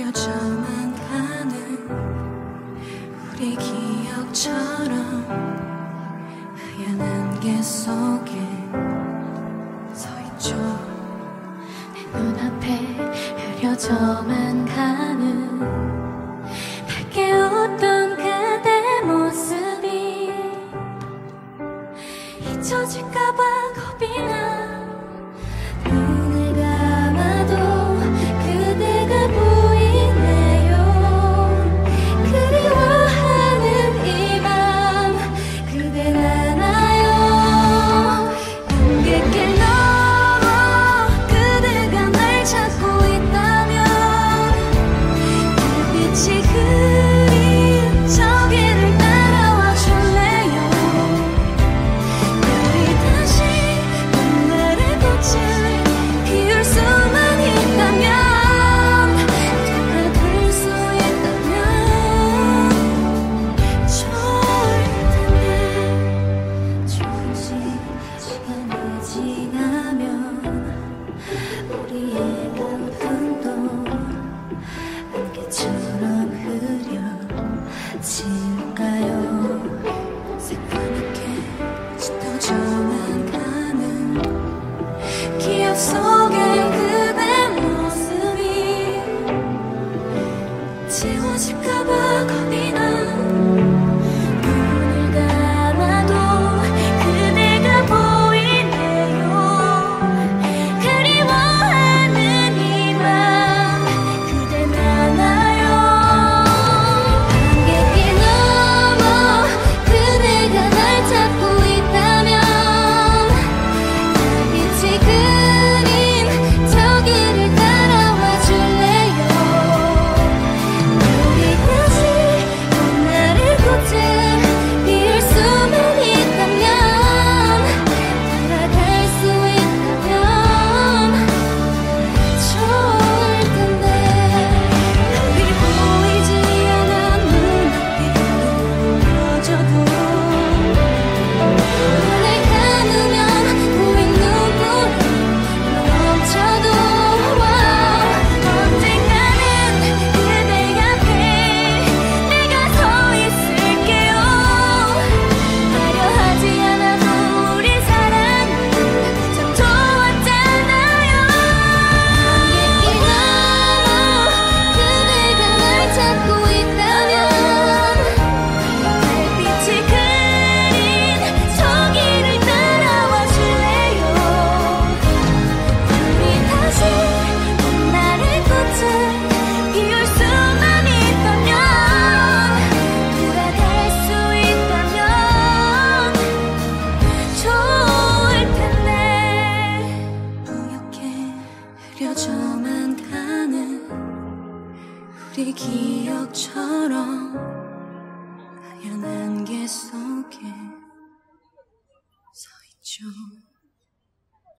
그려져만 가는 우리 기억처럼 하얀 안개 속에 서 있죠. 내 눈앞에 흐려져만 가는 밝게 웃던 그대 모습이 잊혀질까봐 Yeah. 흐려져만 가는 우리 기억처럼.